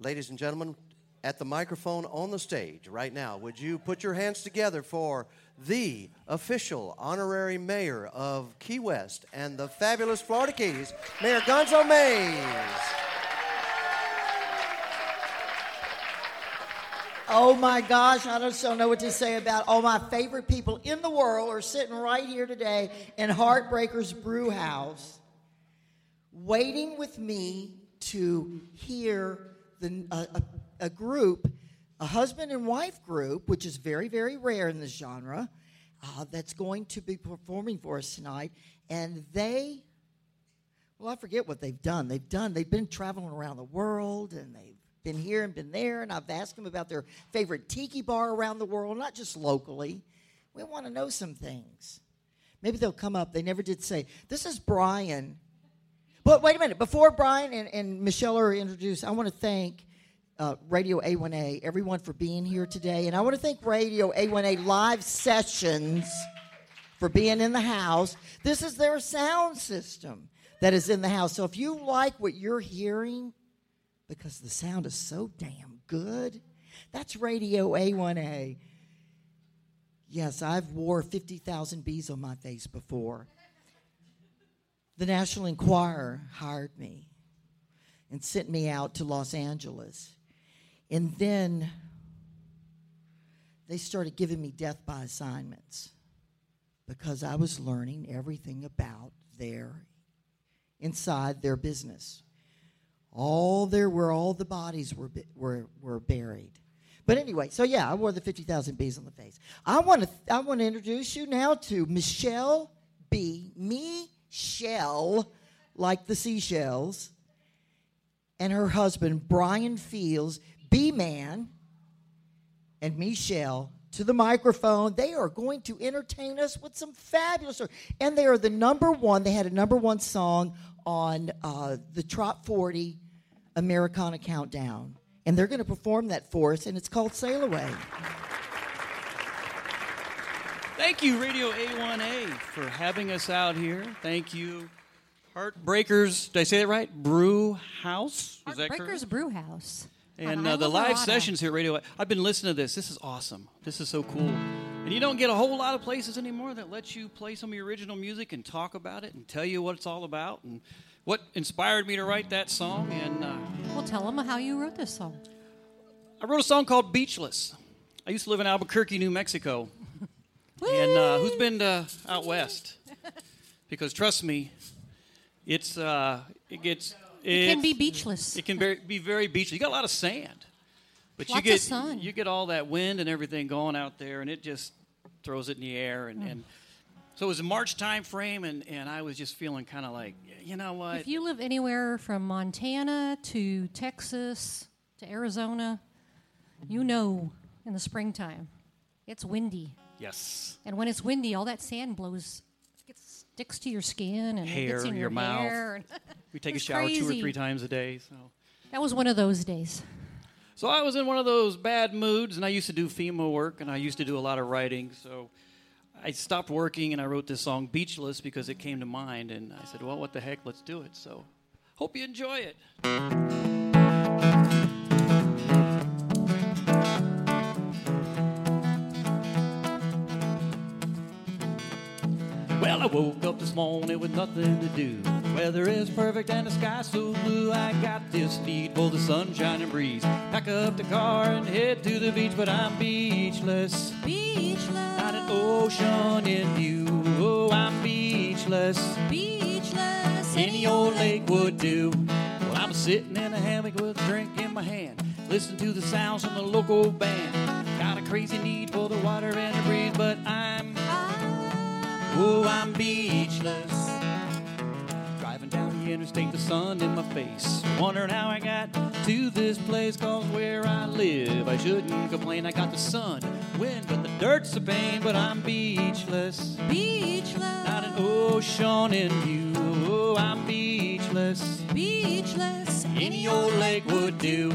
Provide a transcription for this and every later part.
Ladies and gentlemen, at the microphone on the stage right now, would you put your hands together for the official honorary mayor of Key West and the fabulous Florida Keys, Mayor Gonzo Mays? Oh my gosh, I just don't know what to say about all my favorite people in the world are sitting right here today in Heartbreakers Brew House, waiting with me to hear the, a, a, group, a husband and wife group, which is very, very rare in this genre, uh, that's going to be performing for us tonight. And they, well, I forget what they've done. They've done, they've been traveling around the world and they've been here and been there, and I've asked them about their favorite tiki bar around the world, not just locally. We want to know some things. Maybe they'll come up. They never did say. This is Brian. But wait a minute. Before Brian and, and Michelle are introduced, I want to thank uh, Radio A1A, everyone for being here today. And I want to thank Radio A1A Live Sessions for being in the house. This is their sound system that is in the house. So if you like what you're hearing, because the sound is so damn good. That's Radio A1A. Yes, I've wore 50,000 bees on my face before. The National Enquirer hired me and sent me out to Los Angeles. And then they started giving me death by assignments because I was learning everything about their inside their business all there where all the bodies were were were buried. But anyway, so yeah, I wore the 50,000 bees on the face. I want to I want to introduce you now to Michelle B. Michelle, like the seashells, and her husband Brian Fields, B Man, and Michelle to the microphone. They are going to entertain us with some fabulous, and they are the number one. They had a number one song on uh, the Trop 40 Americana Countdown. And they're going to perform that for us, and it's called Sail Away. Thank you, Radio A1A, for having us out here. Thank you, Heartbreakers. Did I say that right? Brew House? Is Heartbreakers Brew House. And uh, the live sessions here at Radio, I've been listening to this. This is awesome. This is so cool. And you don't get a whole lot of places anymore that let you play some of your original music and talk about it and tell you what it's all about and what inspired me to write that song. And uh, well, tell them how you wrote this song. I wrote a song called Beachless. I used to live in Albuquerque, New Mexico. And uh, who's been to out west? Because trust me, it's uh, it gets it can be beachless. It can be, be very beachless. You got a lot of sand, but Lots you get sun. you get all that wind and everything going out there, and it just throws it in the air. And, mm. and so it was a March time frame, and, and I was just feeling kind of like, you know what? If you live anywhere from Montana to Texas to Arizona, you know in the springtime it's windy. Yes. And when it's windy, all that sand blows, gets, sticks to your skin and hair, gets in your, your mouth. we take a shower crazy. two or three times a day. So that was one of those days. So I was in one of those bad moods, and I used to do FEMA work, and I used to do a lot of writing. So I stopped working and I wrote this song Beachless because it came to mind and I said, well, what the heck, let's do it. So hope you enjoy it. Woke up this morning with nothing to do. Weather is perfect and the sky so blue. I got this need for the sunshine and breeze. Pack up the car and head to the beach, but I'm beachless. Beachless. Not an ocean in view. Oh, I'm beachless. Beachless. Any old lake would do. Well, I'm sitting in a hammock with a drink in my hand. Listen to the sounds from the local band. Got a crazy need for the water and the breeze, but I'm Oh, I'm beachless. Driving down the interstate, the sun in my face. Wondering how I got to this place, cause where I live, I shouldn't complain. I got the sun, wind, but the dirt's a pain, but I'm beachless. Beachless. Not an ocean in view. Oh, I'm beachless. Beachless. Any old lake would do.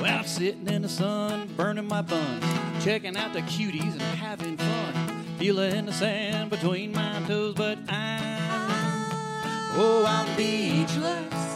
Well, I'm sitting in the sun, burning my buns, checking out the cuties and having fun feeling the sand between my toes, but I'm, oh, I'm beachless.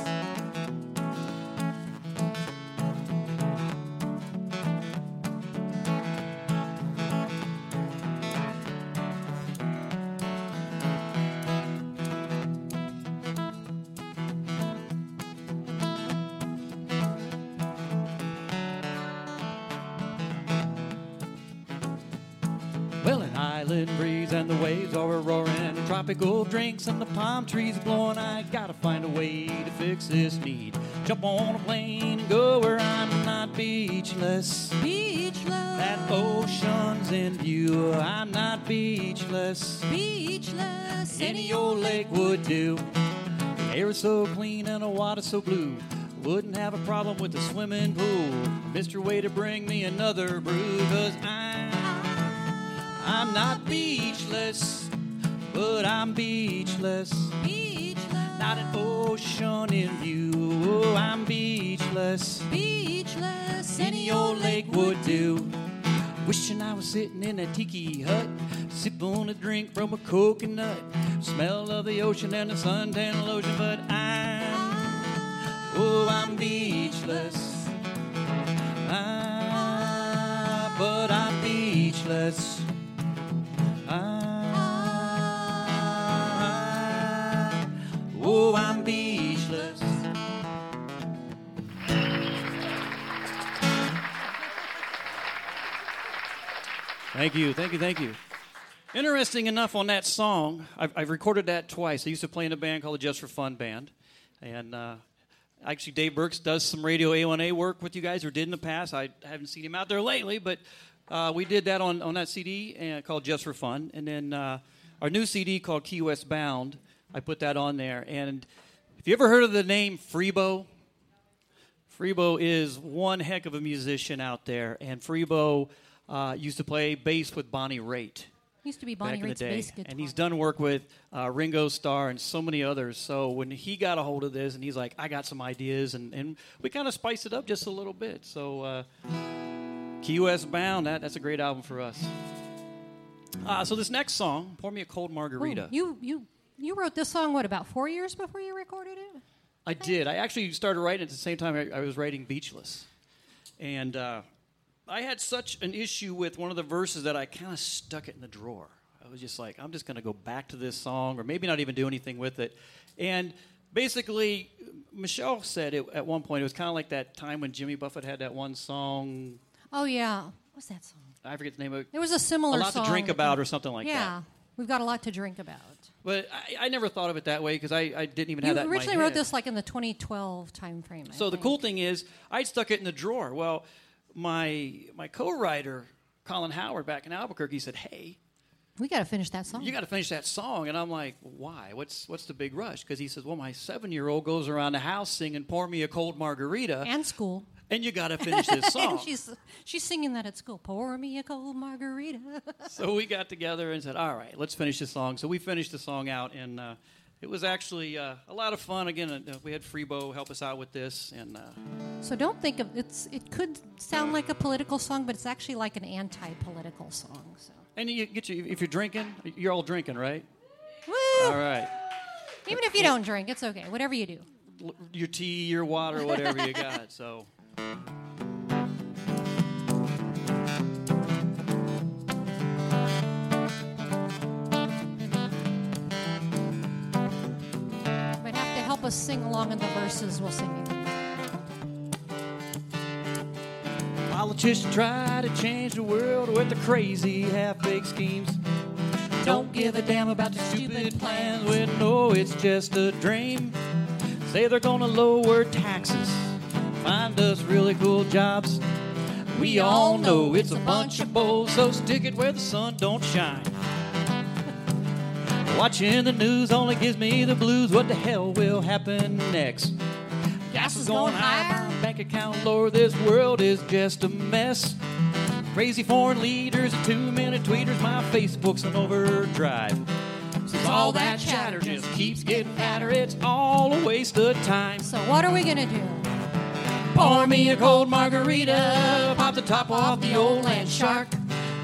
Tropical drinks and the palm trees blowing. I gotta find a way to fix this need. Jump on a plane and go where I'm not beachless. Beachless. That ocean's in view. I'm not beachless. Beachless. Any old lake would do. The air is so clean and the water so blue. Wouldn't have a problem with the swimming pool. Mr. Waiter, bring me another brew, cause I'm, I'm not beachless, but I'm beachless. Beachless. Not an ocean in view. Oh, I'm beachless. Beachless. Any old lake would do. Wishing I was sitting in a tiki hut, sipping a drink from a coconut. Smell of the ocean and the suntan lotion, but I'm, oh, I'm beachless. Ah, but I'm beachless. Ah, oh, I'm beachless. Thank you, thank you, thank you. Interesting enough on that song, I've, I've recorded that twice. I used to play in a band called the Just for Fun Band. And uh, actually, Dave Burks does some radio A1A work with you guys, or did in the past. I haven't seen him out there lately, but uh, we did that on, on that CD uh, called Just for Fun. And then uh, our new CD called Key West Bound, I put that on there. And if you ever heard of the name Freebo, Freebo is one heck of a musician out there, and Freebo uh, used to play bass with Bonnie Raitt Used to be Bonnie back in the Raitt's bass guitar. and he's done work with uh, Ringo Starr and so many others. So when he got a hold of this, and he's like, "I got some ideas," and, and we kind of spiced it up just a little bit. So uh, Key West Bound, that, that's a great album for us. Uh, so this next song, "Pour Me a Cold Margarita," Ooh, you you you wrote this song what about four years before you recorded it? I did. I actually started writing at the same time I, I was writing Beachless. And uh, I had such an issue with one of the verses that I kind of stuck it in the drawer. I was just like, I'm just going to go back to this song, or maybe not even do anything with it. And basically, Michelle said it at one point, it was kind of like that time when Jimmy Buffett had that one song. Oh yeah, what's that song? I forget the name of it. There was a similar song. A lot to drink about or something like yeah, that. Yeah. We've got a lot to drink about. But I, I never thought of it that way because I, I didn't even You have that in my originally wrote this like in the 2012 time frame. I So the cool thing is, I stuck it in the drawer. Well, my my co-writer Colin Howard back in Albuquerque said, "Hey, we got to finish that song. you got to finish that song." And I'm like, "Why? What's what's the big rush?" Because he says, "Well, my seven-year-old goes around the house singing "Pour Me a Cold Margarita," and, and you got to finish this song." and she's she's singing that at school. Pour me a cold margarita. so we got together and said, "All right, let's finish the song." So we finished the song out, and uh, it was actually uh, a lot of fun. Again, uh, we had Freebo help us out with this, and. Uh, so don't think of it's. It could sound like a political song, but it's actually like an anti-political song. So and you get you if you're drinking, you're all drinking, right? woo! All right. Even if you don't drink, it's okay. Whatever you do. your tea, your water, whatever you got. So Might have to help us sing along in the verses. We'll sing it. politicians try to change the world with their crazy half-baked schemes. Don't give a damn about the stupid plans when no, it's just a dream. Say they're gonna lower taxes, find us really cool jobs. We all know it's a bunch of bull, so stick it where the sun don't shine. Watching the news only gives me the blues. What the hell will happen next? Gas is going higher, bank account lower. This world is just a mess. Crazy foreign leaders and two-minute tweeters. My Facebook's on overdrive. Since all that chatter just keeps getting fatter, it's all a waste of time. So what are we gonna do? Pour me a cold margarita, pop the top off the old land shark.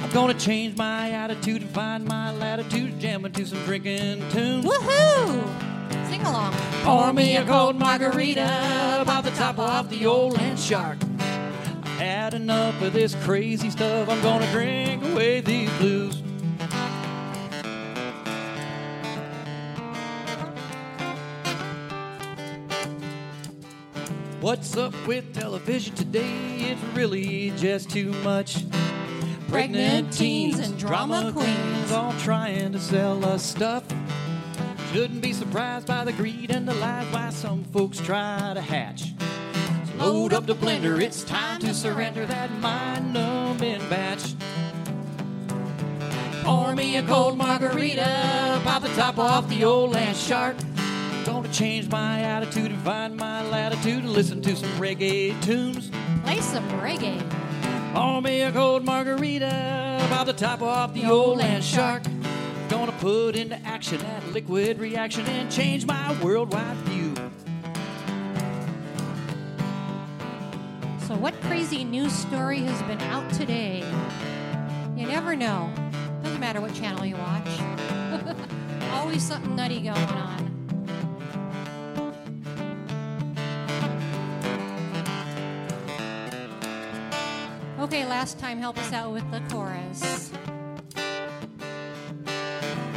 I'm gonna change my attitude and find my latitude, jamming to some drinking tunes. Woohoo! Sing along. Pour me a cold margarita, pop the top off the old land shark. I've had enough of this crazy stuff. I'm gonna drink away these blues. What's up with television today? It's really just too much. Pregnant teens and drama queens. all trying to sell us stuff. Shouldn't be surprised by the greed and the lies why some folks try to hatch. So load up the blender, it's time to surrender that mind numbing batch. Pour me a cold margarita, pop the top off the old land shark. Gonna change my attitude and find my latitude and listen to some reggae tunes. Play some reggae. Pour me a cold margarita, pop the top off the old land shark. Gonna put into action that liquid reaction and change my worldwide view. So, what crazy news story has been out today? You never know. Doesn't matter what channel you watch. Always something nutty going on. Okay, last time, help us out with the chorus.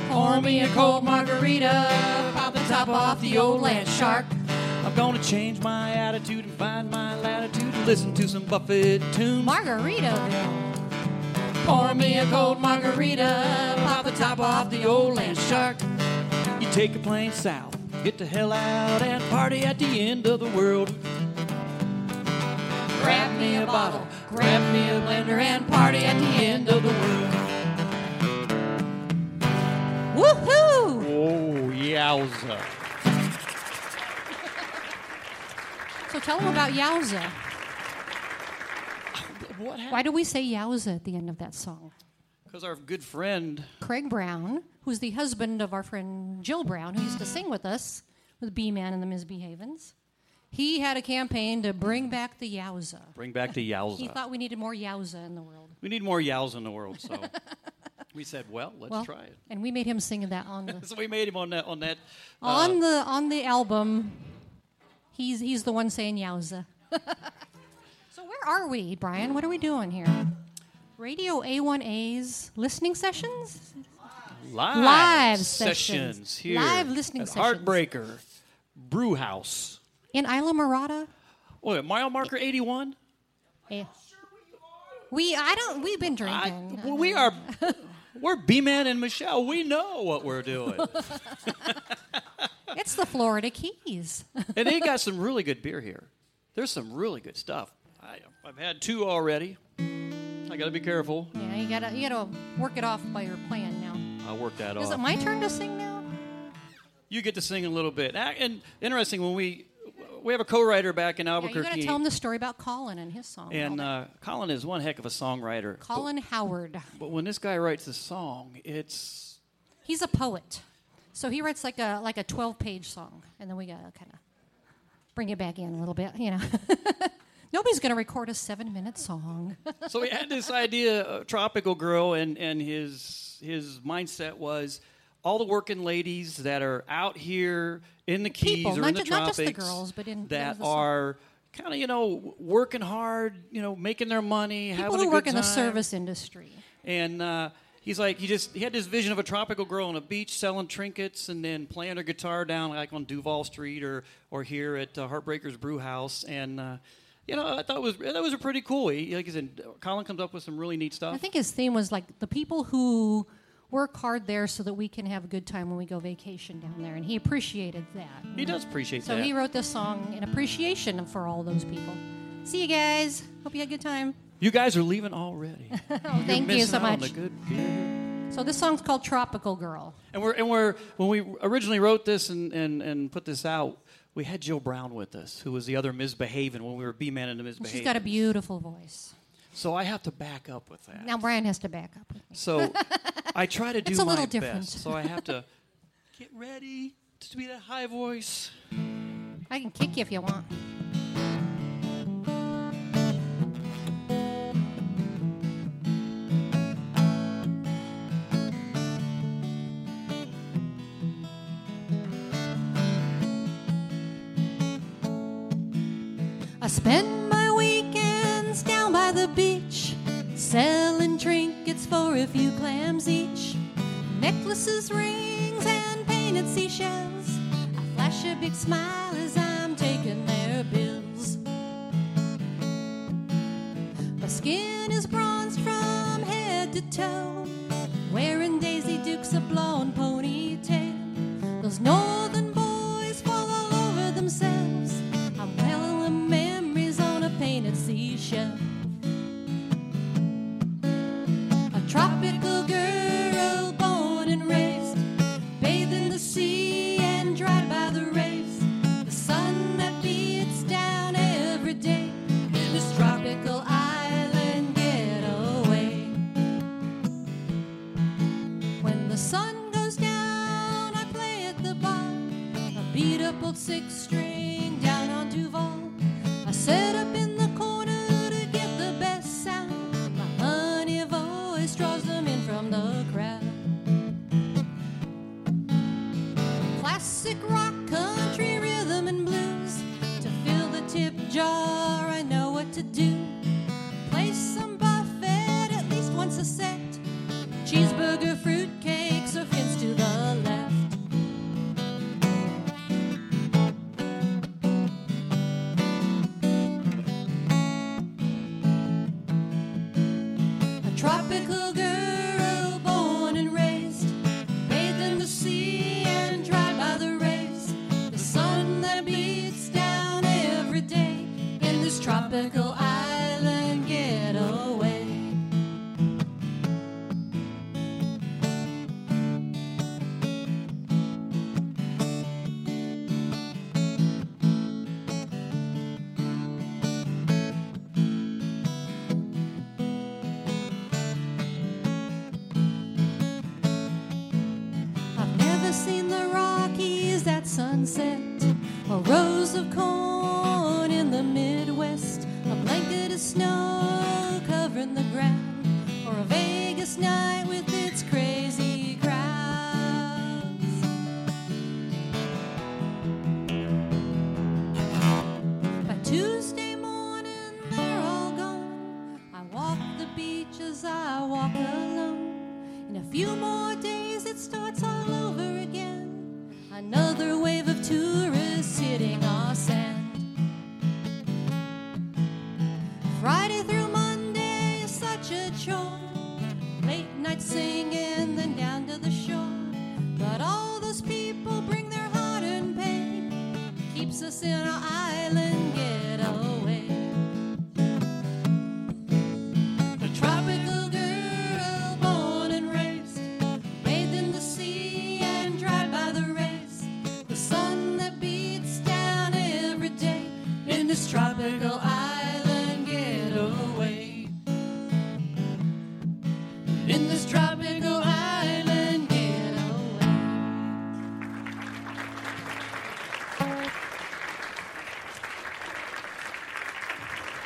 Pour me a cold margarita, pop the top off the old land shark. I'm gonna change my attitude and find my latitude and listen to some Buffett tunes. Margaritaville. Pour me a cold margarita, pop the top off the old land shark. You take a plane south, get the hell out, and party at the end of the world. Grab me a bottle, grab me a blender, and party at the end of the world. Woohoo! Oh, yowza. So tell them about Yowza. What? Why do we say Yowza at the end of that song? Because our good friend, Craig Brown, who's the husband of our friend Jill Brown, who used to sing with us with B Man and the Misbehavens, he had a campaign to bring back the Yowza. bring back the yowza. He thought we needed more Yowza in the world. we need more yowza in the world, so we said, well, let's well, try it. and we made him sing that on the So we made him on that. On that. uh, on the on the album. He's he's the one saying Yowza. so where are we, Brian? What are we doing here? Radio A1A's listening sessions? live, Live sessions, sessions. here. Live listening sessions. Heartbreaker Brew House. In Islamorada? Oh, mile marker eighty-one. Eh. We I don't we've been I, drinking. well, we are. We're B-Man and Michelle. We know what we're doing, It's the Florida Keys. and they got some really good beer here. There's some really good stuff. I, I've had two already. I got to be careful. yeah, you gotta you gotta work it off by your plan now. I'll work that Is off. Is it my turn to sing now? you get to sing a little bit. And interesting when we we have a co-writer back in Yeah, Albuquerque. you gotta tell him the story about Colin and his song. And uh, Colin is one heck of a songwriter. Colin Howard. But when this guy writes a song, it's He's a poet. So he writes like a like a 12 page song and then we gotta kinda bring it back in a little bit, you know. Nobody's gonna record a seven minute song. so we had this idea, of tropical girl, and and his his mindset was all the working ladies that are out here in the Keys People, or not in the ju- not just the tropics girls, but in- that the- are kind of you know working hard, you know, making their money, People having a who good work in the time. service industry. And uh, he's like, he just he had this vision of a tropical girl on a beach selling trinkets and then playing her guitar down like on Duval Street or or here at uh, Heartbreakers Brew House. And uh, you know, I thought it was that was a pretty cool. He, like I said, Colin comes up with some really neat stuff. I think his theme was like the people who work hard there so that we can have a good time when we go vacation down there, and he appreciated that. he does appreciate So that. So he wrote this song in appreciation for all those people. See you guys. Hope you had a good time. you guys are leaving already. Oh, thank you so much. good. So this song's called Tropical Girl. And we're and we're when we originally wrote this and, and, and put this out, we had Jill Brown with us, who was the other Misbehaving when we were B Man and the Misbehaving. She's got a beautiful voice. So I have to back up with that. Now Brian has to back up. with me. So I try to do It's a my little different. best. So I have to get ready to be that high voice. I can kick you if you want. I spend few clams each. Necklaces, rings, and painted seashells. I flash a big smile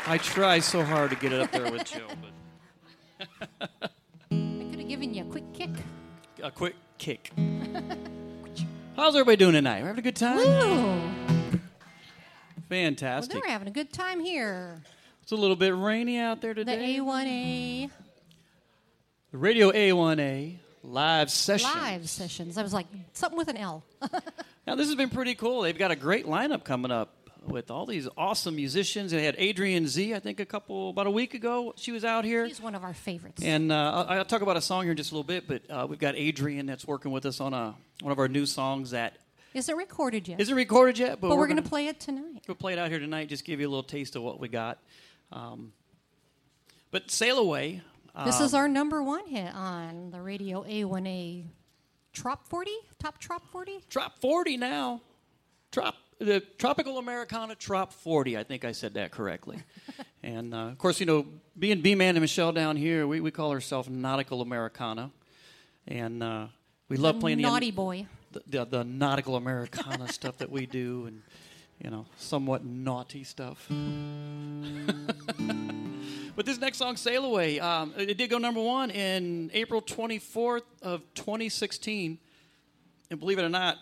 I try so hard to get it up there with Joe, but I could have given you a quick kick. a quick kick. How's everybody doing tonight? We're having a good time? Woo! Well, Fantastic. they're having a good time here. It's a little bit rainy out there today. The. A1A The Radio A1A live session. live sessions. I was like, something with an L. Now, this has been pretty cool. They've got a great lineup coming up with all these awesome musicians. They had Adrian Z, I think, a couple, about a week ago. She was out here. She's one of our favorites. And uh, I'll, I'll talk about a song here in just a little bit, but uh, we've got Adrian that's working with us on a, one of our new songs that Is it recorded yet? isn't recorded yet, but, but we're, going gonna play it tonight. We'll play it out here tonight, just give you a little taste of what we got. Um, but Sail Away. This is um, our number one hit on the radio A1A Trop 40? Top Trop 40? Trop 40 now. Trop, the Tropical Americana Trop 40. I think I said that correctly. and uh, of course, you know, being B Man and Michelle down here, we, we call ourselves Nautical Americana. And uh, we love playing Naughty the, boy. the, the, the Nautical Americana stuff that we do and, you know, somewhat naughty stuff. But this next song, "Sail Away," um, it did go number one in April 24th of 2016. And believe it or not,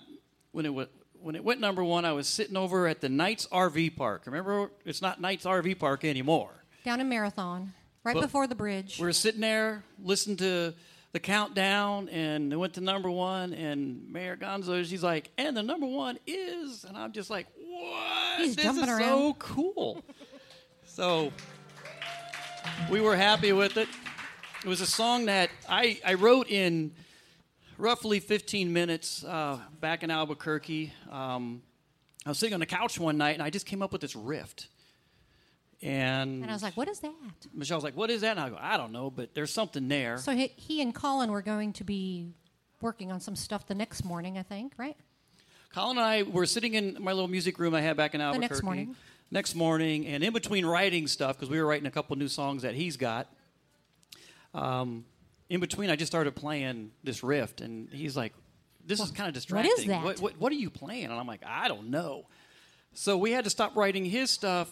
when it went when it went number one, I was sitting over at the Knights RV Park. Remember, it's not Knights RV Park anymore. Down in Marathon, right But before the bridge. We were sitting there, listening to the countdown, and it went to number one. And Mayor Gonzo, she's like, "And the number one is," and I'm just like, "What? He's this jumping is around. so cool." so we were happy with it. It was a song that I, I wrote in roughly 15 minutes uh, back in Albuquerque. Um, I was sitting on the couch one night and I just came up with this riff. And, And I was like, what is that? Michelle was like, What is that? And I go, I don't know, but there's something there. So he, he and Colin were going to be working on some stuff the next morning, I think, right? Colin and I were sitting in my little music room I had back in Albuquerque. next morning. Next morning, and in between writing stuff, because we were writing a couple new songs that he's got, um, in between, I just started playing this riff, and he's like, "This is kind of distracting. what is that? What, what, what are you playing?" And I'm like, "I don't know." So we had to stop writing his stuff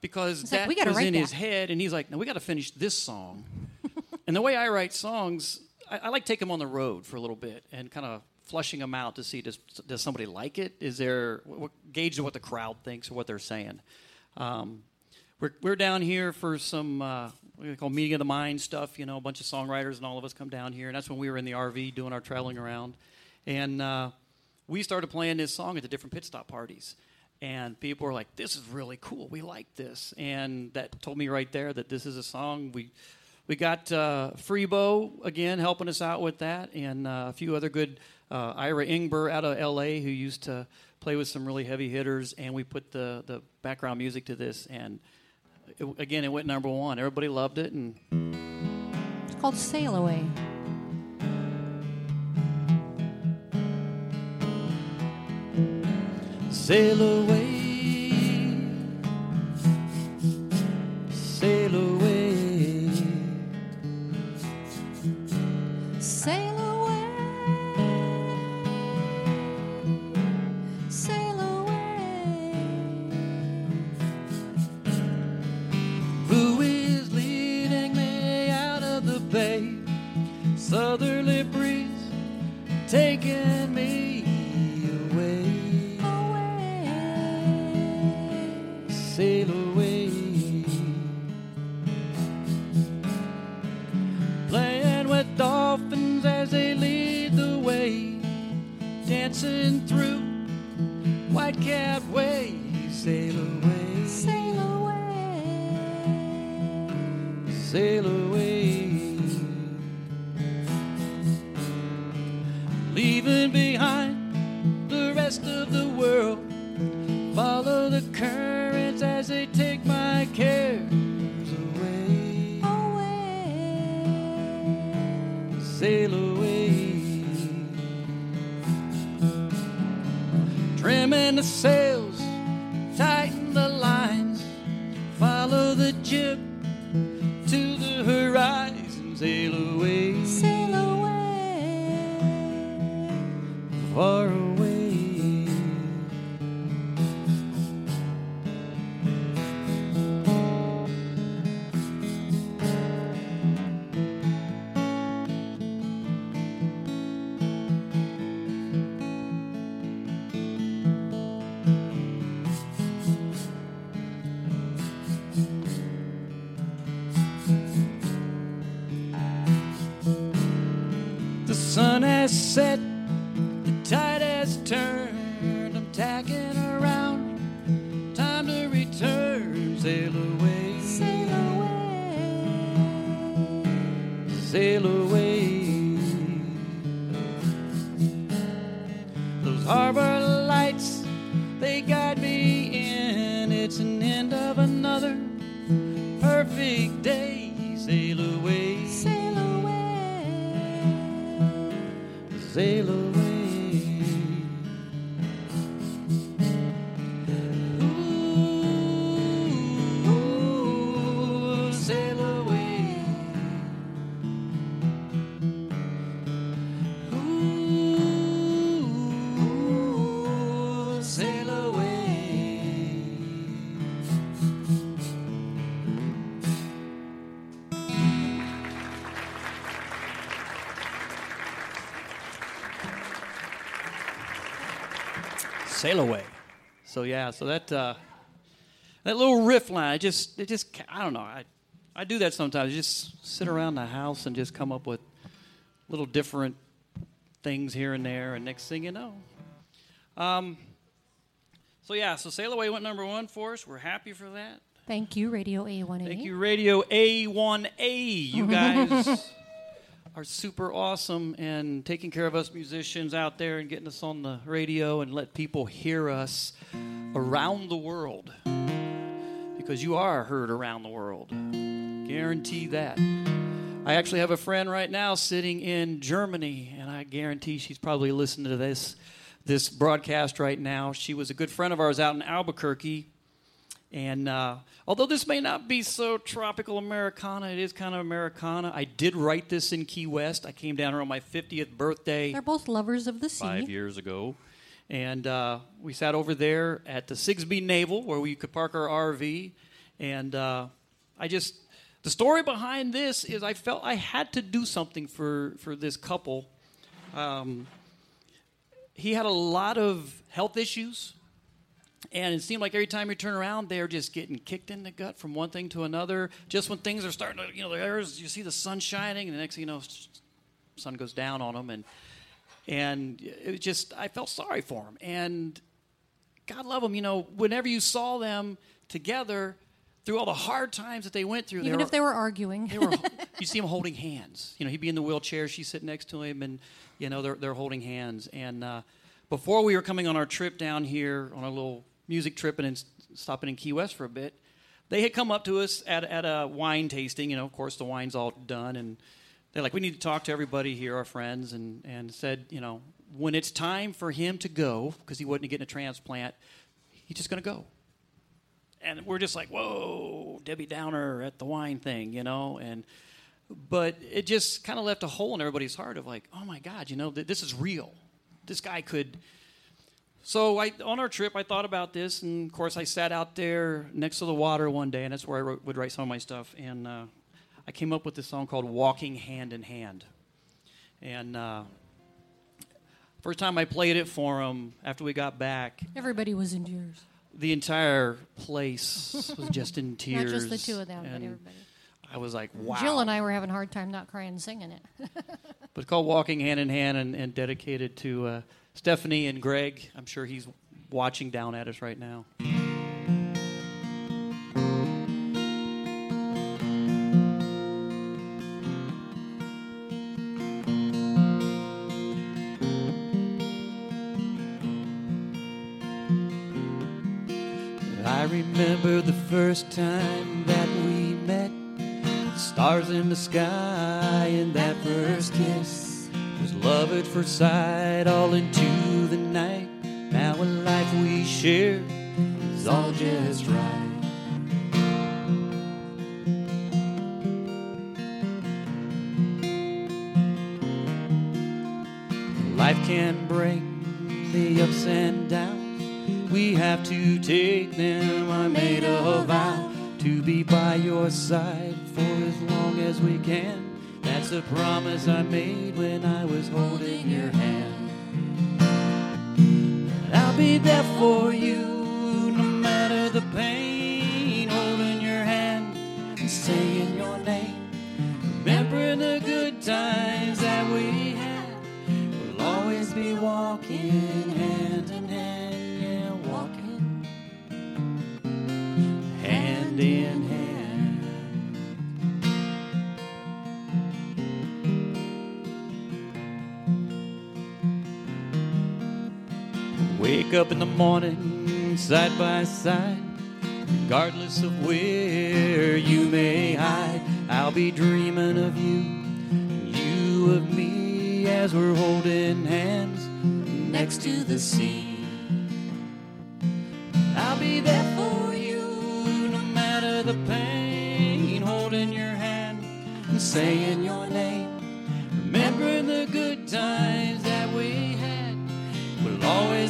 because like, that "We gotta was in his head, and he's like, "No, we got to finish this song." and the way I write songs, I, I like take them on the road for a little bit and kind of flushing them out to see does does somebody like it? Is there what, gauge of what the crowd thinks or what they're saying? Um, we're we're down here for some uh, we call meeting of the mind stuff. You know, a bunch of songwriters and all of us come down here, and that's when we were in the RV doing our traveling around, and uh, we started playing this song at the different pit stop parties. And people were like, "This is really cool. We like this." And that told me right there that this is a song we we got uh, Freebo again helping us out with that, and uh, a few other good uh, Ira Ingber out of L.A. who used to play with some really heavy hitters, and we put the the background music to this, and it, again, it went number one. Everybody loved it, and It's called Sail Away. sail away, sail away. Those harbor So that uh, that little riff line, it just it just I don't know. I I do that sometimes. just sit around the house and just come up with little different things here and there, and next thing you know. Um, so yeah, so Sail Away went number one for us. We're happy for that. Thank you, Radio A1A. Thank you, Radio A1A. You guys are super awesome and taking care of us musicians out there and getting us on the radio and let people hear us around the world. Because you are heard around the world. Guarantee that. I actually have a friend right now sitting in Germany, and I guarantee she's probably listening to this this broadcast right now. She was a good friend of ours out in Albuquerque. And uh, although this may not be so tropical Americana, it is kind of Americana. I did write this in Key West. I came down here on my 50th birthday They're both lovers of the sea. five years ago. And uh, we sat over there at the Sigsbee Naval where we could park our RV. And uh, I just, the story behind this is I felt I had to do something for, for this couple. Um, he had a lot of health issues. And it seemed like every time you turn around, they're just getting kicked in the gut from one thing to another. Just when things are starting to, you know, there's, you see the sun shining, and the next thing you know, sun goes down on them. And and it was just I felt sorry for them. And God love them, you know. Whenever you saw them together through all the hard times that they went through, Even they if they were arguing. they were, you see them holding hands. You know, he'd be in the wheelchair, she's sitting next to him, and you know they're they're holding hands. And uh, before we were coming on our trip down here on a little music trip and stopping in Key West for a bit, they had come up to us at at a wine tasting. You know, of course, the wine's all done, and they're like, "We need to talk to everybody here, our friends," and and said, you know, when it's time for him to go because he wasn't getting a transplant, he's just going to go and we're just like, whoa, Debbie Downer at the wine thing, you know, and but it just kind of left a hole in everybody's heart of like, oh my God, you know, th- this is real. This guy could. So I, on our trip, I thought about this, and of course, I sat out there next to the water one day, and that's where I wrote, would write some of my stuff, and uh, I came up with this song called "Walking Hand in Hand," and. Uh, First time I played it for him after we got back, Everybody was in tears. the entire place was just in tears. Not just the two of them, but everybody. I was like, wow. Jill and I were having a hard time not crying singing it. But it's called Walking Hand in Hand and, and dedicated to uh, Stephanie and Greg. I'm sure he's watching down at us right now. I remember the first time that we met. Stars in the sky and that first kiss love at first sight, all into the night. Now a life we share is all just right. Life can bring the ups and downs. We have to take them. I made a vow to be by your side for as long as we can. That's a promise I made when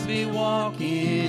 be walking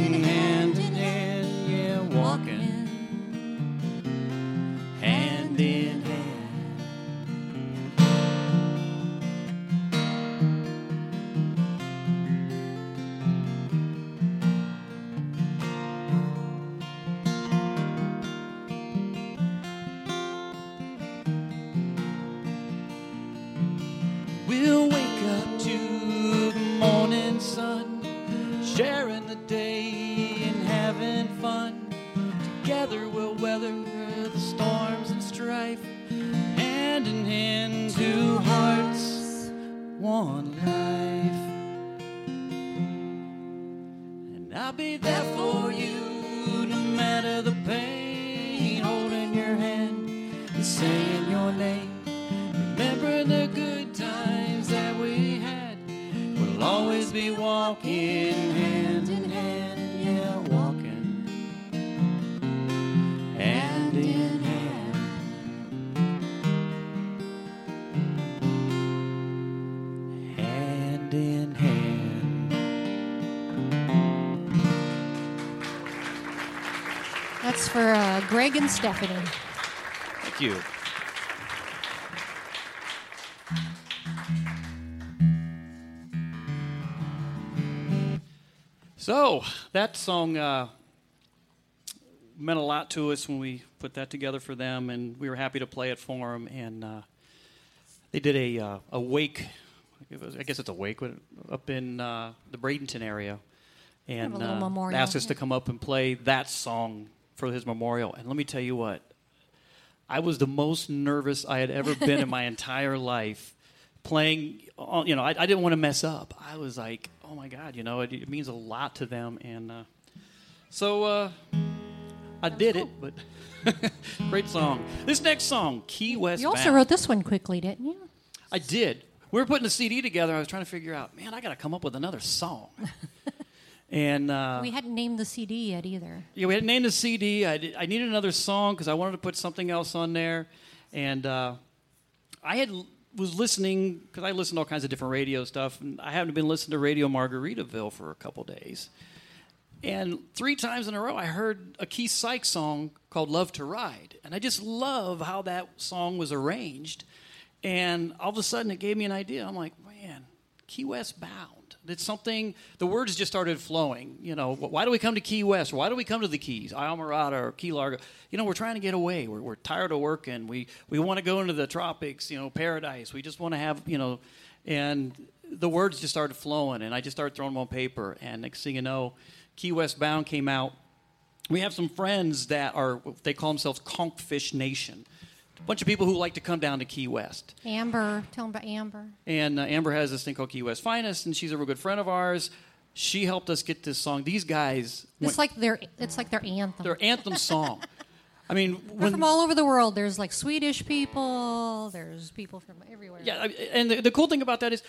and Stephanie. Thank you. So that song uh, meant a lot to us when we put that together for them, and we were happy to play it for them. And uh, they did a uh, a wake, was- I guess it's a wake, up in uh, the Bradenton area, and uh, asked us yeah. to come up and play that song for his memorial. And let me tell you what, I was the most nervous I had ever been in my entire life playing. on- You know, I, I didn't want to mess up. I was like, oh my God, you know, it, it means a lot to them. And uh, so uh, I did it, but great song. This next song, Key West. You also Bound. wrote this one quickly, didn't you? I did. We were putting a CD together. I was trying to figure out, man, I got to come up with another song. and uh, we hadn't named the CD yet either. yeah, we hadn't named the CD. I, did, I needed another song because I wanted to put something else on there, and uh, I had was listening because I listened to all kinds of different radio stuff, and I haven't been listening to Radio Margaritaville for a couple days. And three times in a row, I heard a Keith Sykes song called "Love to Ride," and I just love how that song was arranged. And all of a sudden, it gave me an idea. I'm like, man, Key West bound. It's something. The words just started flowing. You know, why do we come to Key West? Why do we come to the Keys, Islamorada or Key Largo? You know, we're trying to get away. We're, we're tired of working. We we want to go into the tropics. You know, paradise. We just want to have you know, and the words just started flowing, and I just started throwing them on paper. And next thing you know, Key West Bound came out. We have some friends that are they call themselves Conkfish Nation. A bunch of people who like to come down to Key West. Amber, tell them about Amber. And uh, Amber has this thing called Key West Finest, and she's a real good friend of ours. She helped us get this song. These guys, It's went- like their it's like their anthem. their anthem song. I mean, when from all over the world. There's like Swedish people. There's people from everywhere. yeah, and the, the cool thing about that is,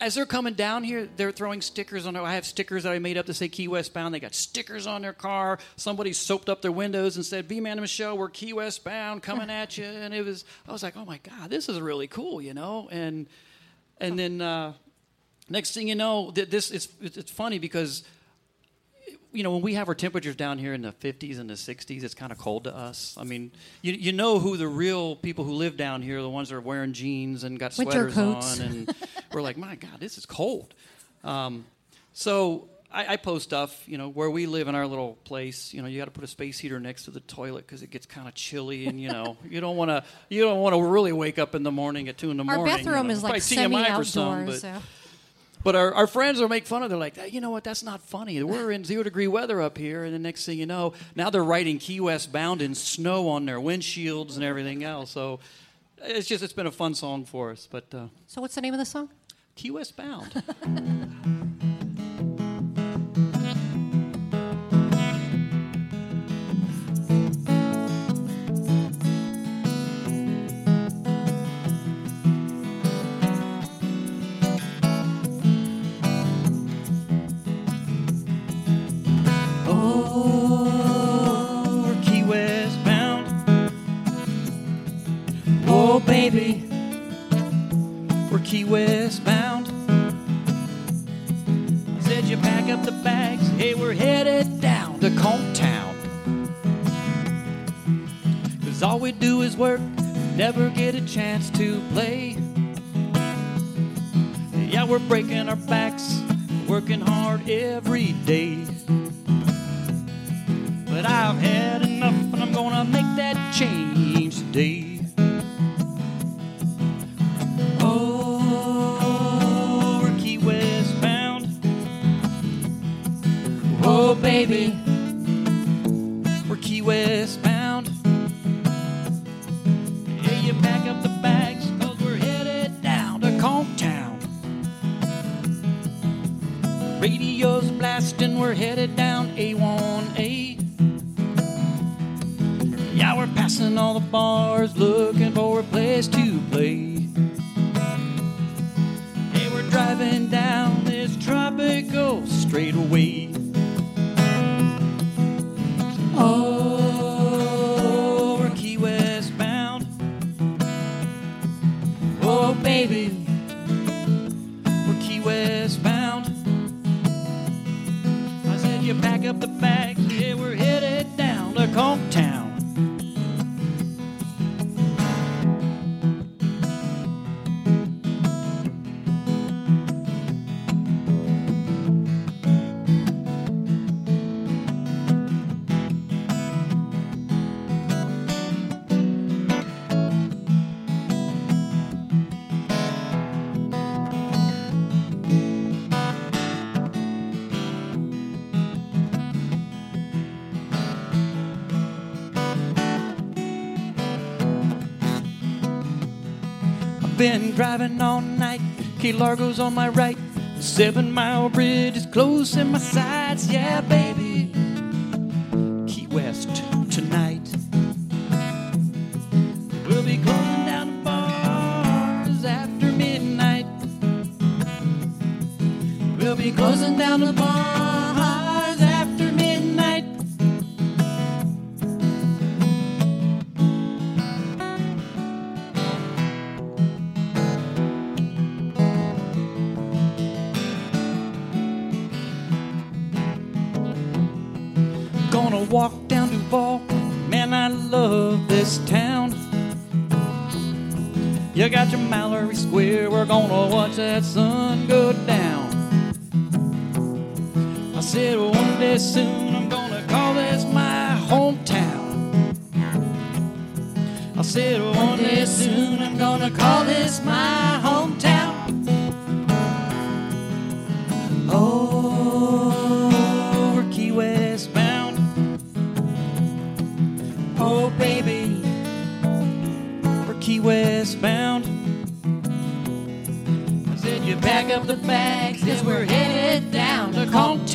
as they're coming down here, they're throwing stickers on. I have stickers that I made up to say Key West bound. They got stickers on their car. Somebody soaped up their windows and said, "B Man and Michelle, we're Key West bound, coming at you." And it was, I was like, "Oh my God, this is really cool," you know. And and then uh, next thing you know, th- this is it's funny because you know, when we have our temperatures down here in the 50s and the 60s, it's kind of cold to us. I mean, you, you know who the real people who live down here are the ones that are wearing jeans and got Winter sweaters coats. on. And we're like, my God, this is cold. Um, so I, I post stuff, you know, where we live in our little place. You know, you got to put a space heater next to the toilet because it gets kind of chilly, and you know, you don't want to you don't want to really wake up in the morning at two in the Our morning. bathroom you know. is like semi for some, so. But our, our friends will make fun of. it. They're like, "Hey, you know what? That's not funny. We're in zero degree weather up here, and the next thing you know, now they're writing Key West bound in snow on their windshields and everything else. So it's just it's been a fun song for us. But uh, So what's the name of the song? Key West bound. Baby, we're Key West bound. I said you pack up the bags. Hey, we're headed down to Conch Town. Cause all we do is work, never get a chance to play. Yeah, we're breaking our backs, working hard every day. But I've had enough and I'm gonna make that change today. Oh, baby, we're Key West bound. Hey, you pack up the bags, cause we're headed down to Conch Town. Radio's blasting, we're headed down A1A. Yeah, we're passing all the bars, looking for a place to play. Hey, we're driving down this tropical straightaway. Oh, driving all night. Key Largo's on my right. The seven mile bridge is close in my sights. Yeah, baby. Walk down Duval. Man, I love this town. You got your Mallory Square. We're gonna watch that sun go down. I said one day soon I'm gonna call this my hometown. I said one day soon I'm gonna call this my hometown. Up the bags, cause we're headed down to Conch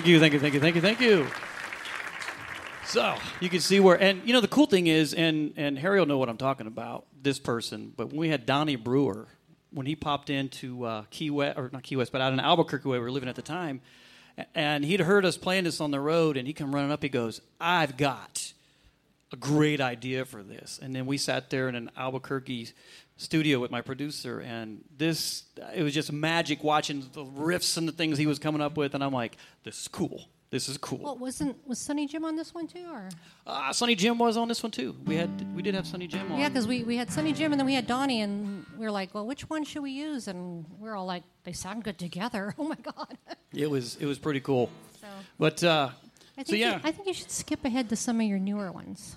Thank you, thank you, thank you, thank you, thank you. So you can see where, and you know, the cool thing is, and and Harry will know what I'm talking about. This person, but when we had Donnie Brewer, when he popped into uh, Key West, or not Key West, but out in Albuquerque where we were living at the time, and he'd heard us playing this on the road, and he come running up. He goes, "I've got a great idea for this," and then we sat there in an Albuquerque studio with my producer, and this it was just magic watching the riffs and the things he was coming up with, and I'm like, "This is cool." This is cool. Well, wasn't was Sonny Jim on this one too, or Uh, Sonny Jim was on this one too. We had we did have Sonny Jim on. yeah? Because we, we had Sonny Jim and then we had Donnie, and we were like, well, which one should we use? And we are all like, they sound good together. Oh my god! it was it was pretty cool. So But uh, I think so yeah, you, I think you should skip ahead to some of your newer ones,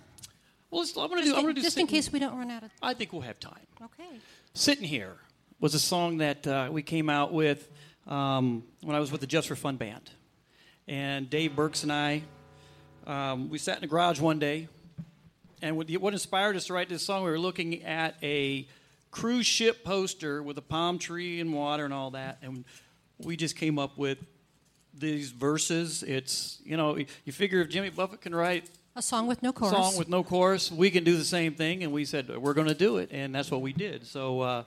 well, let's, I'm gonna just, do. I'm in, gonna do. just in case we don't run out of. Time. I think we'll have time. Okay. Sitting here was a song that uh, we came out with um, when I was with the Just for Fun band, and Dave Burks and I, um, we sat in the garage one day, and what, what inspired us to write this song? We were looking at a cruise ship poster with a palm tree and water and all that, and we just came up with these verses. It's you know you figure if Jimmy Buffett can write A song with no chorus. song with no chorus, we can do the same thing. And we said we're going to do it, and that's what we did. So uh,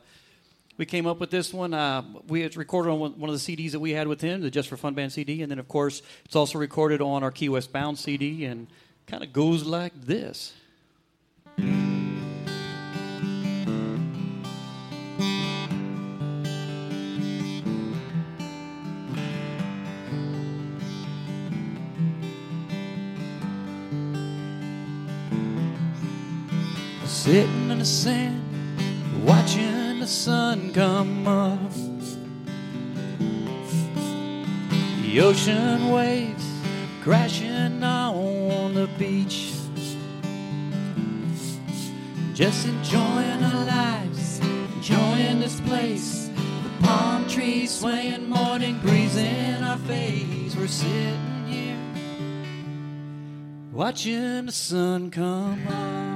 we came up with this one. Uh, we had recorded on one one of the CDs that we had with him, the Just for Fun Band CD, and then of course it's also recorded on our Key West Bound CD, and kind of goes like this. Sitting in the sand, watching the sun come up. The ocean waves crashing on the beach. Just enjoying our lives, enjoying this place. The palm trees swaying, morning breeze in our face. We're sitting here, watching the sun come up.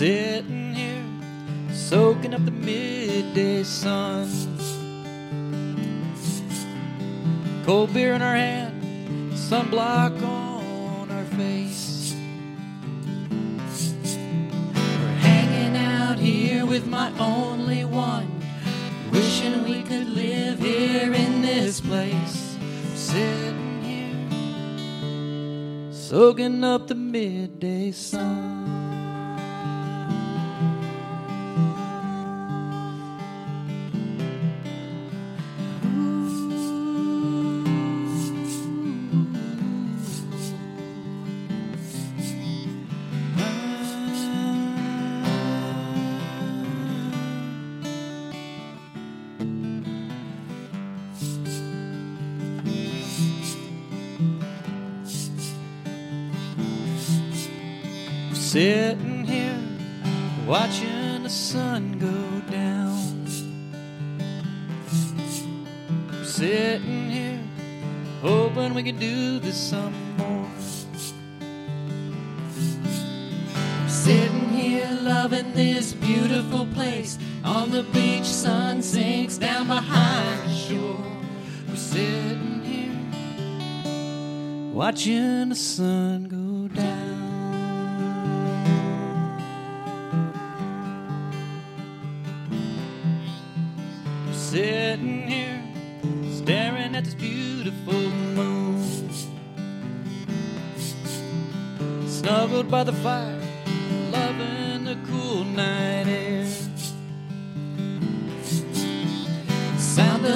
Sitting here, soaking up the midday sun. Cold beer in our hand, sunblock on our face. We're hanging out here with my only one, wishing we could live here in this place. Sitting here, soaking up the midday sun.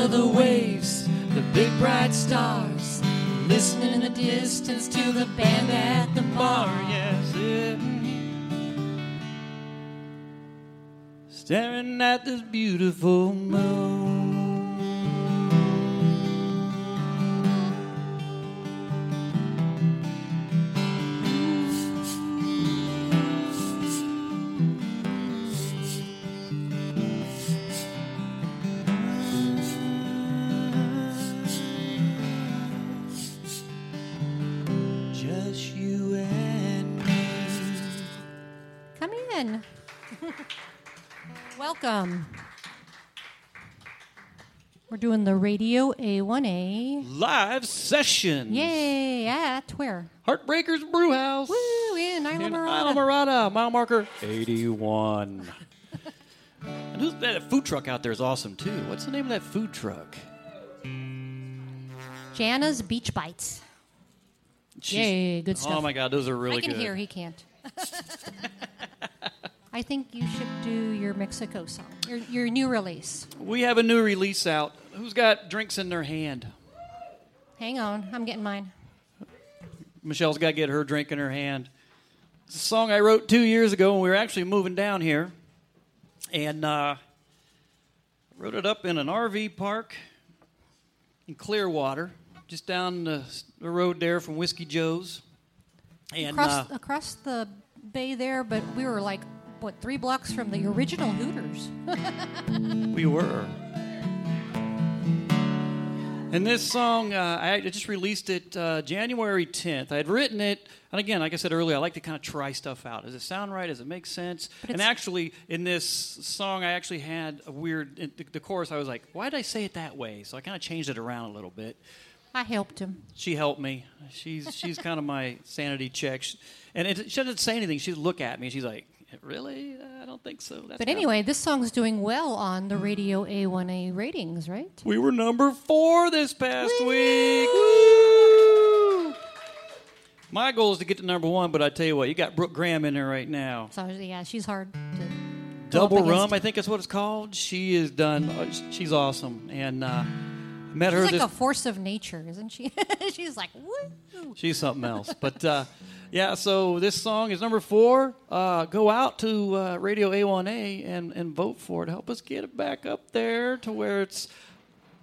Of the waves, the big bright stars. Listening in the distance to the band at the bar. Yeah, staring at this beautiful moon. Doing the Radio A1A. Live session. Yay! At where? Heartbreakers Brew House. Woo! In Isla In Mirada. Islamorada, mile marker 81. and who's that food truck out there is awesome too. What's the name of that food truck? Jana's Beach Bites. She's- Yay! Good oh, stuff. Oh my god, those are really good. I can good. hear. He can't. I think you should do your Mexico song, your, your new release. We have a new release out. Who's got drinks in their hand? Hang on, I'm getting mine. Michelle's got to get her drink in her hand. It's a song I wrote two years ago when we were actually moving down here. And uh, wrote it up in an RV park in Clearwater, just down the, the road there from Whiskey Joe's. And Across, uh, across the bay there, but we were like, what, three blocks from the original Hooters. we were. And this song, uh, I just released it uh, January 10th. I had written it, and again, like I said earlier, I like to kind of try stuff out. Does it sound right? Does it make sense? And actually, in this song, I actually had a weird, the, the chorus, I was like, why did I say it that way? So I kind of changed it around a little bit. I helped him. She helped me. She's, she's kind of my sanity check. She- And it, she doesn't say anything. She look at me, and she's like, really? I don't think so. That's But anyway, this song's doing well on the Radio A1A ratings, right? We were number four this past week. Woo! My goal is to get to number one, but I tell you what, you got Brooke Graham in there right now. So yeah, she's hard to. Double. Rum, I think that's what it's called. She is done. uh, She's awesome, and uh, met her. She's like this, a force of nature, isn't she? she's like, woo. She's something else. But uh, yeah, so this song is number four. Uh, go out to uh, Radio A1A and, and vote for it. Help us get it back up there to where it's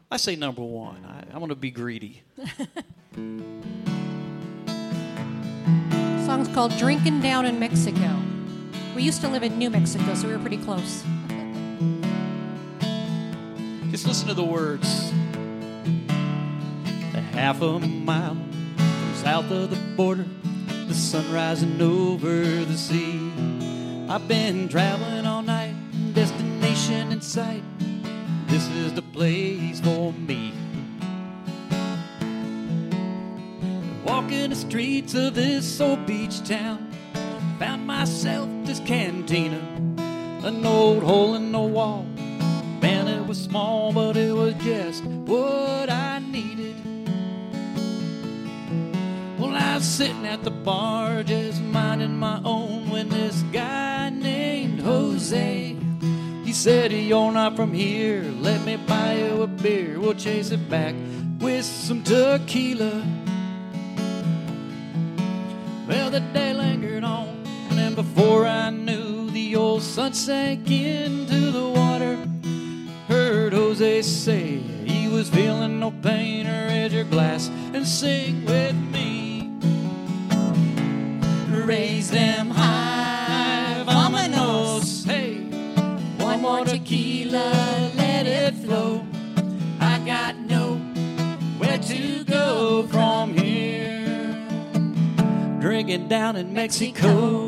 I say number one. I, I want to be greedy. song's called Drinking Down in Mexico. We used to live in New Mexico, so we were pretty close. Just listen to the words. Half a mile from south of the border, the sun rising over the sea. I've been traveling all night, destination in sight. This is the place for me. Walking the streets of this old beach town, found myself this cantina, an old hole in the wall. Man, it was small, but it was just what I needed. I was sitting at the bar, just minding my own, when this guy named Jose. He said, You're not from here, let me buy you a beer. We'll chase it back with some tequila. Well, the day lingered on, and before I knew, the old sun sank into the water. Heard Jose say he was feeling no pain, or raise your glass and sing with me. Raise them high, vamonos. Hey, one more tequila, let it flow. I got no where to go from here drinking down in Mexico.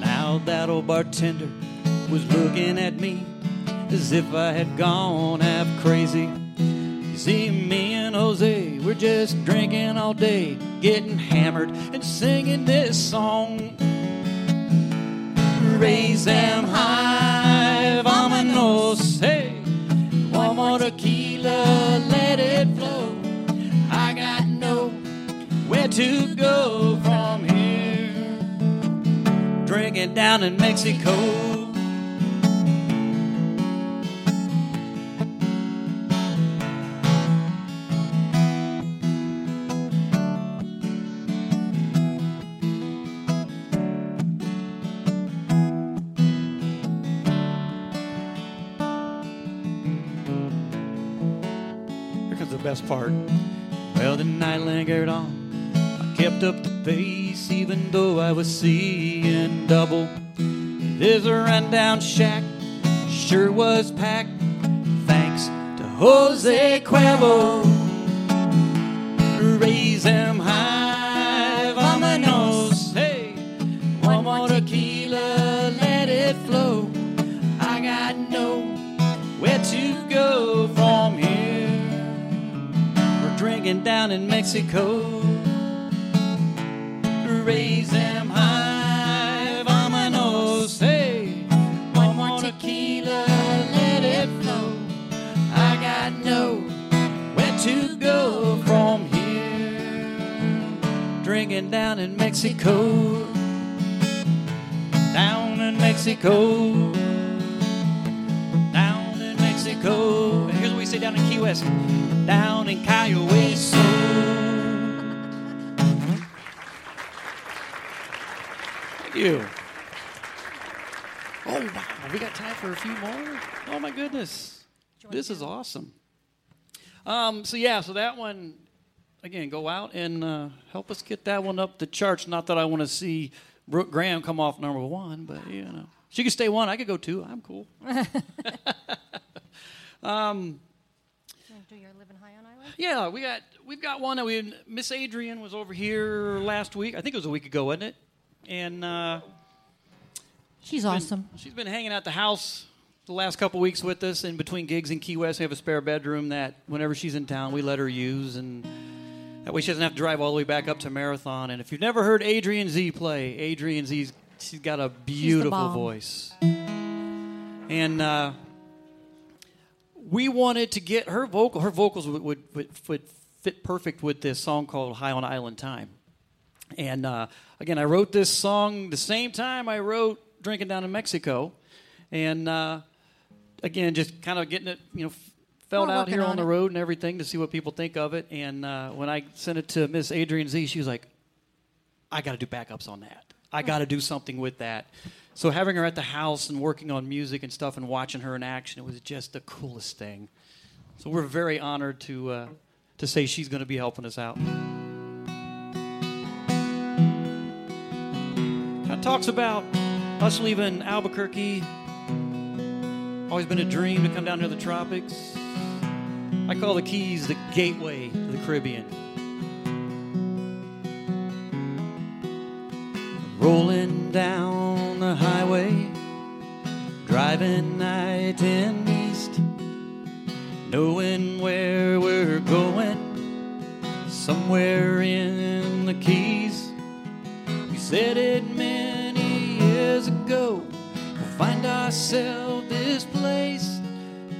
Now that old bartender was looking at me as if I had gone half crazy. See, me and Jose, we're just drinking all day, getting hammered and singing this song. Raise them high, vamonos, hey. One more tequila, let it flow. I got no where to go from here. Drinking down in Mexico. Best part. Well, the night lingered on. I kept up the pace, even though I was seeing double. This rundown shack, sure was packed. Thanks to Jose Cuervo. Raise them We're down in Mexico. Raise them high, vamonos. Hey, one more tequila, let it flow. I got no where to go from here. Drinking down in Mexico. Down in Mexico down in Mexico. Say down in Key West down in Cayo Hueso. Thank you. Oh, wow. We got time for a few more? Oh, my goodness. This is awesome. Um, so, yeah, so that one, again, go out and uh, help us get that one up the charts. Not that I want to see Brooke Graham come off number one, but, you know. She could stay one. I could go two. I'm cool. um, Do your living high on island? yeah, we got we've got one that we Miss Adrian was over here last week. I think it was a week ago, wasn't it? And uh, She's awesome. she's been hanging out the house the last couple weeks with us. In between gigs in Key West, we have a spare bedroom that whenever she's in town, we let her use, and that way she doesn't have to drive all the way back up to Marathon. And if you've never heard Adrian Z play, Adrian Z's she's got a beautiful voice, and. Uh, we wanted to get her vocal. Her vocals would, would, would, fit perfect with this song called "High on Island Time." And uh, again, I wrote this song the same time I wrote "Drinking Down in Mexico," and uh, again, just kind of getting it, you know, felt We're out here on on the road and everything to see what people think of it. And uh, when I sent it to Miss Adrian Z, she was like, "I got to do backups on that." I got to do something with that. So having her at the house and working on music and stuff and watching her in action, it was just the coolest thing. So we're very honored to uh, to say she's going to be helping us out. Kind of talks about us leaving Albuquerque. Always been a dream to come down to the tropics. I call the Keys the gateway to the Caribbean. Rolling down the highway, driving I 10 east, knowing where we're going, somewhere in the Keys. We said it many years ago. We'll find ourselves this place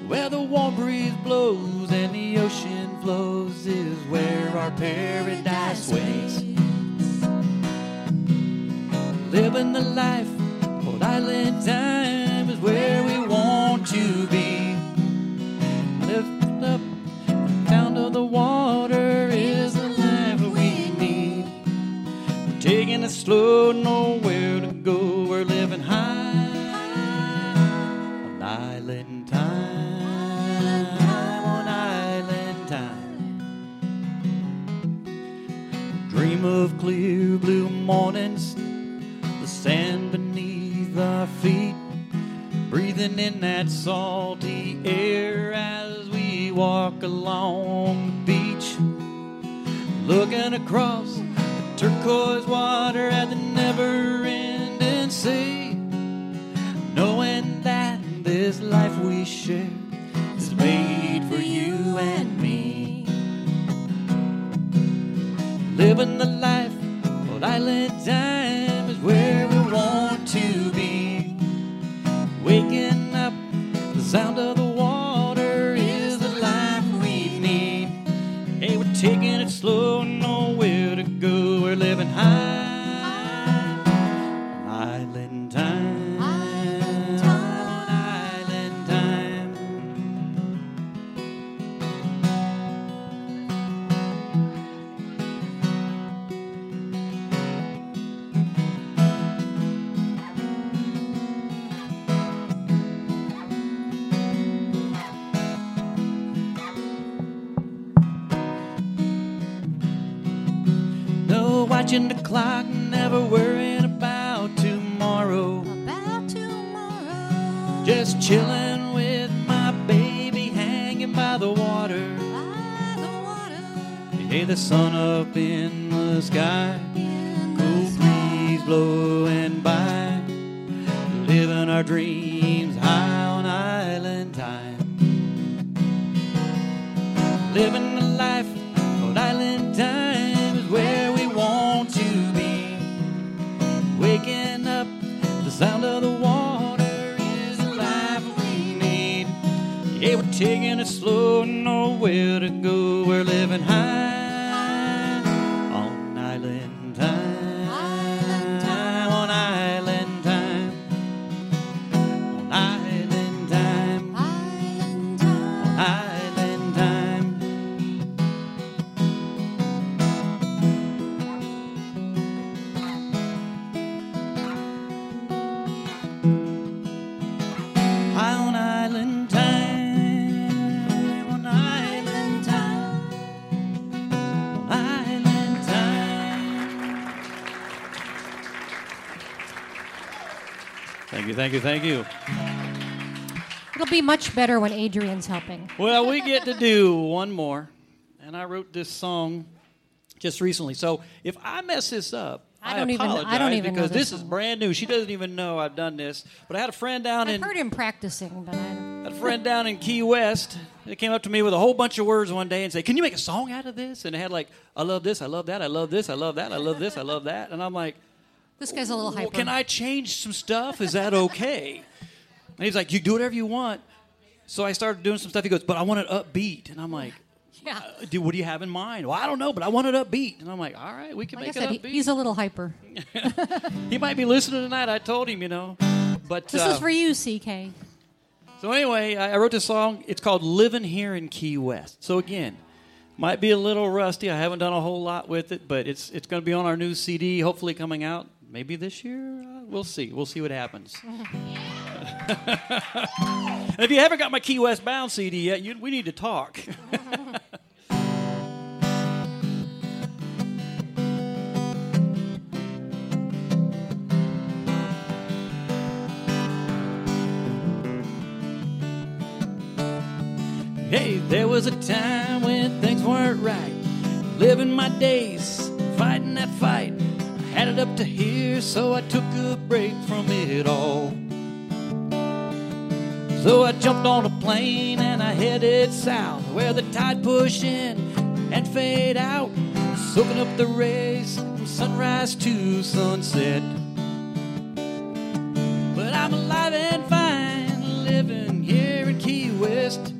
where the warm breeze blows and the ocean flows is where our paradise waits. Living the life, old island time is where we want to be. Lift up, the sound of the water is the life we need. We're taking it slow, nowhere to go. We're living high on island time, on island time. Dream of clear blue mornings, sand beneath our feet, breathing in that salty air as we walk along the beach, looking across the turquoise water at the never-ending sea, knowing that this life we share is made for you and me. Living the life on island time Yeah, we're taking it slow, nowhere to go. We're living high be much better when Adrian's helping. Well, we get to do one more, and I wrote this song just recently. So if I mess this up, I I, don't even- I don't even know because this this is brand new. She doesn't even know I've done this. But I had a friend down I've in heard him practicing, but I had a friend down in Key West that came up to me with a whole bunch of words one day and said, "Can you make a song out of this?" And it had like, "I love this, I love that, I love this, I love that, I love this, I love that," and I'm like. this guy's a little hyper. Well, can I change some stuff? Is that okay? and he's like, you do whatever you want. So I started doing some stuff. He goes, but I want it upbeat. And I'm like, Yeah. uh, dude, what do you have in mind? Well, I don't know, but I want it upbeat. And I'm like, all right, we can Like I make said, it upbeat. he's a little hyper. he might be listening tonight. I told him, you know. But This uh, is for you, CK. so anyway, I I wrote this song. It's called "Living Here in Key West." So again, might be a little rusty. I haven't done a whole lot with it, but it's it's going to be on our new CD, hopefully coming out maybe this year. Uh, we'll see. We'll see what happens. If you haven't got my Key West Bound CD yet, you, we need to talk. Hey, there was a time when things weren't right. Living my days, fighting that fight. I had it up to here, so I took a break from it all. So I jumped on a plane and I headed south, where the tide push in and fade out, soaking up the rays from sunrise to sunset. But I'm alive and fine, living here in Key West.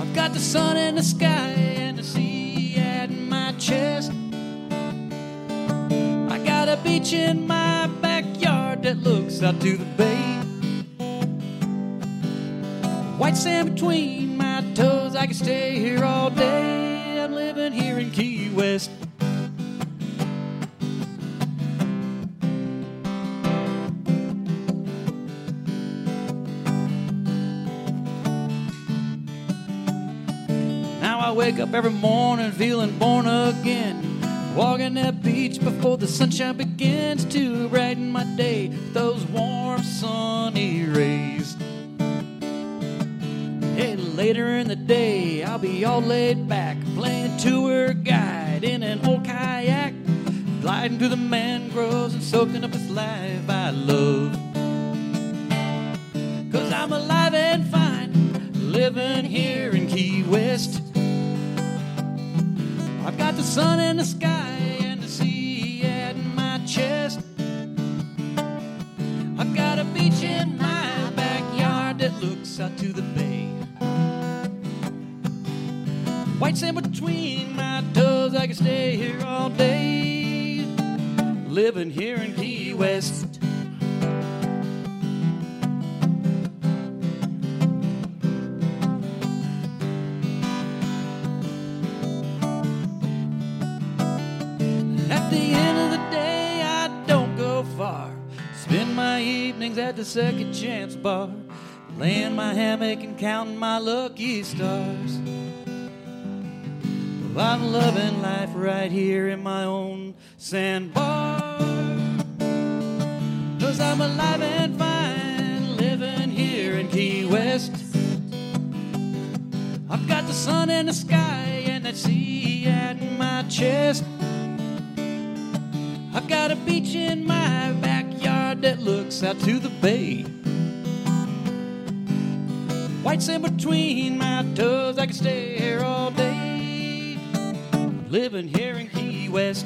I've got the sun in the sky and the sea at my chest. I got a beach in my backyard that looks out to the bay. White sand between my toes, I can stay here all day. I'm living here in Key West. Now I wake up every morning feeling born again. Walking that beach before the sunshine begins to brighten my day those warm sunny rays. Later in the day, I'll be all laid back, playing tour guide in an old kayak, gliding through the mangroves and soaking up this life I love. Cause I'm alive and fine, living here in Key West. I've got the sun in the sky and the sea at my chest. I've got a beach in my backyard that looks out to the White between my toes, I can stay here all day. Living here in Key West. At the end of the day, I don't go far. Spend my evenings at the second chance bar, laying my hammock and counting my lucky stars. I'm loving life right here in my own sandbar. Cause I'm alive and fine, living here in Key West. I've got the sun in the sky and that sea at my chest. I've got a beach in my backyard that looks out to the bay. White sand between my toes, I can stay here all day. Living here in Key West.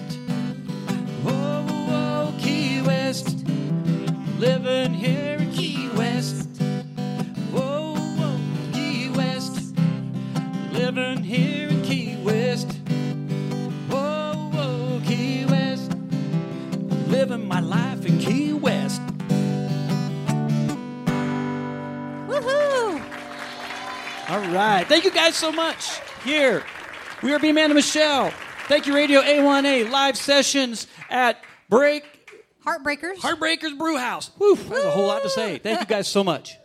Whoa, whoa, Key West. Living here in Key West. Whoa, whoa, Key West. Living here in Key West. Whoa, whoa, Key West. Living my life in Key West. Woohoo! All right. Thank you guys so much. Here, we are B Man and Michelle. Thank you, Radio A1A live sessions at Break Heartbreakers. Heartbreakers Brew House. Whew, that's a whole lot to say. Thank you guys so much.